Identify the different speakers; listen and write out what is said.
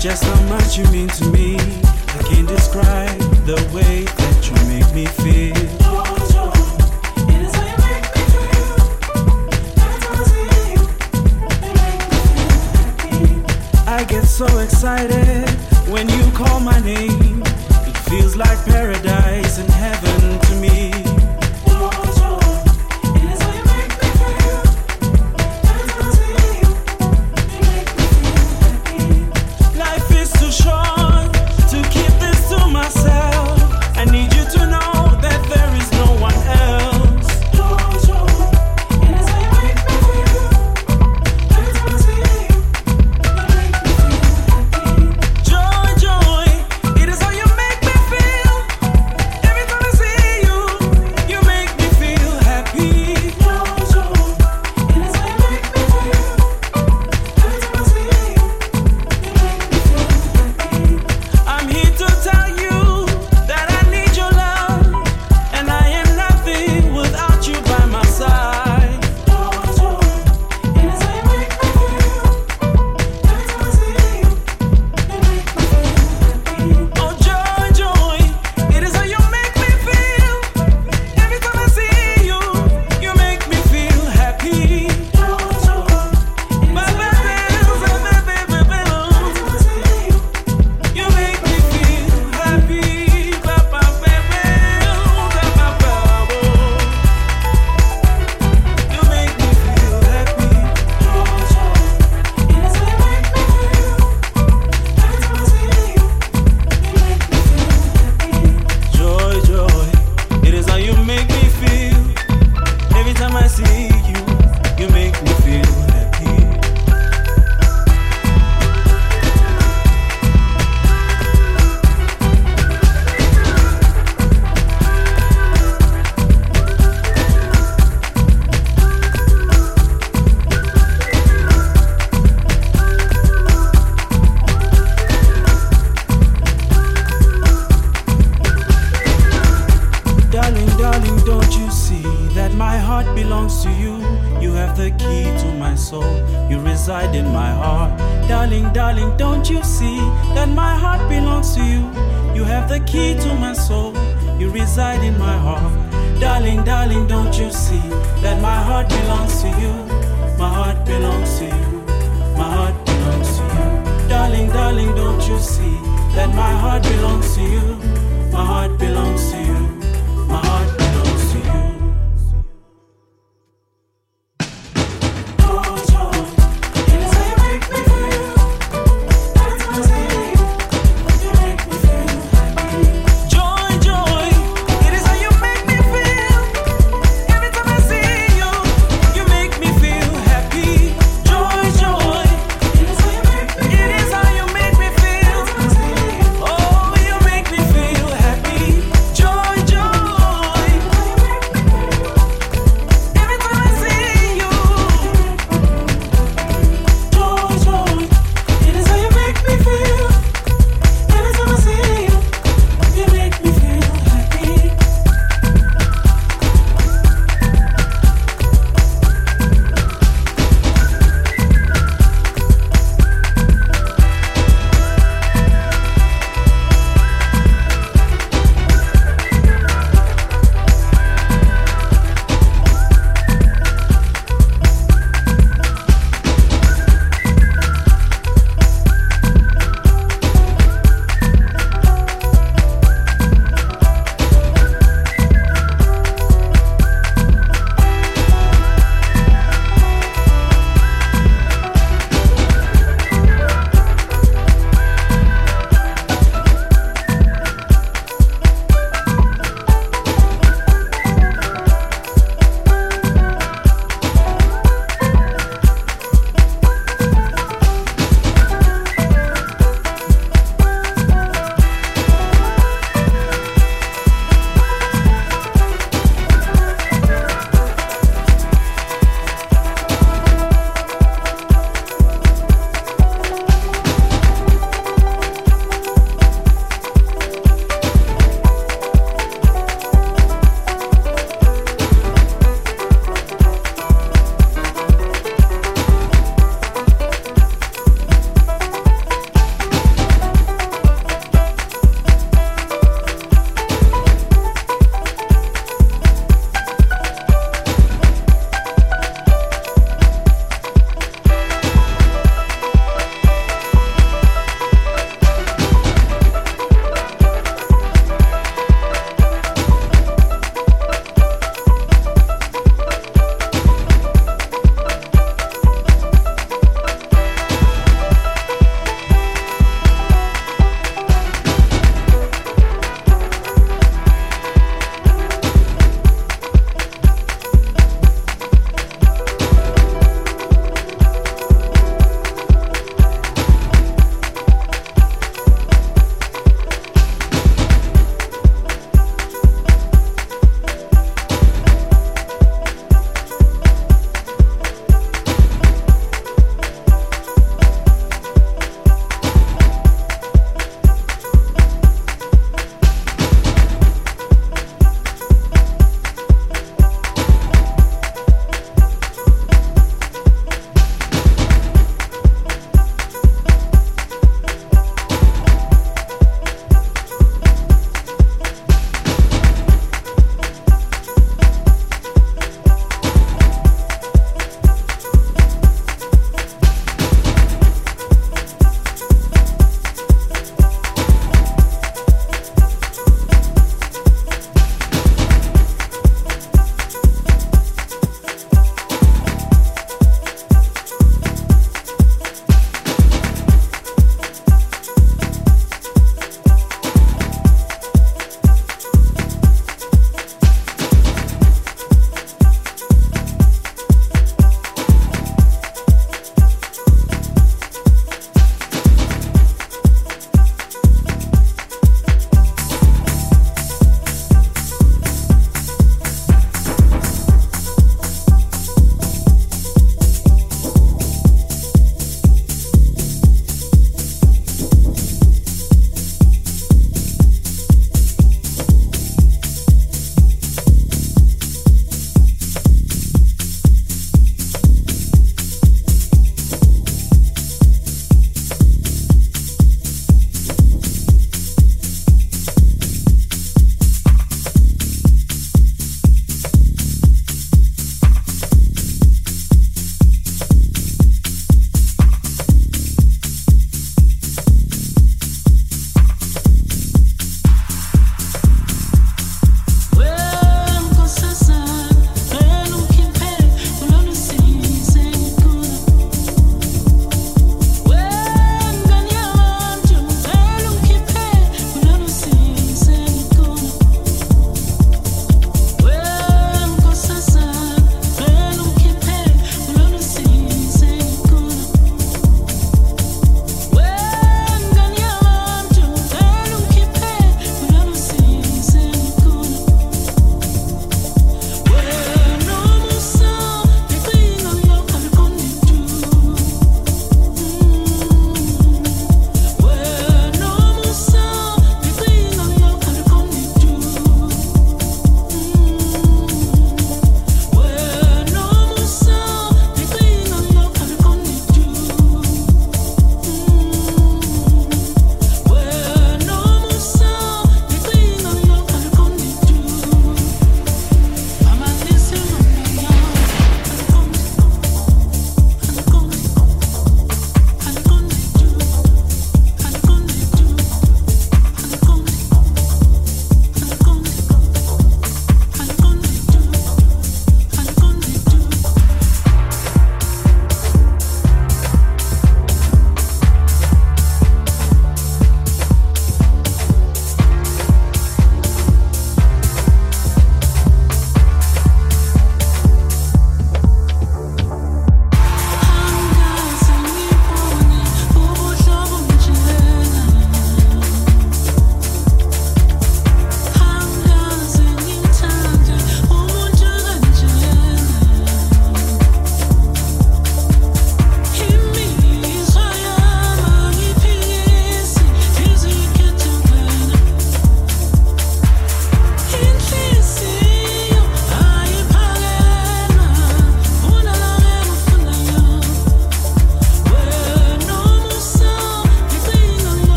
Speaker 1: just how much you mean to me. I can't describe the way that you make me feel. I get so excited when you call my name. It feels like paradise and heaven to me. see you, you make me feel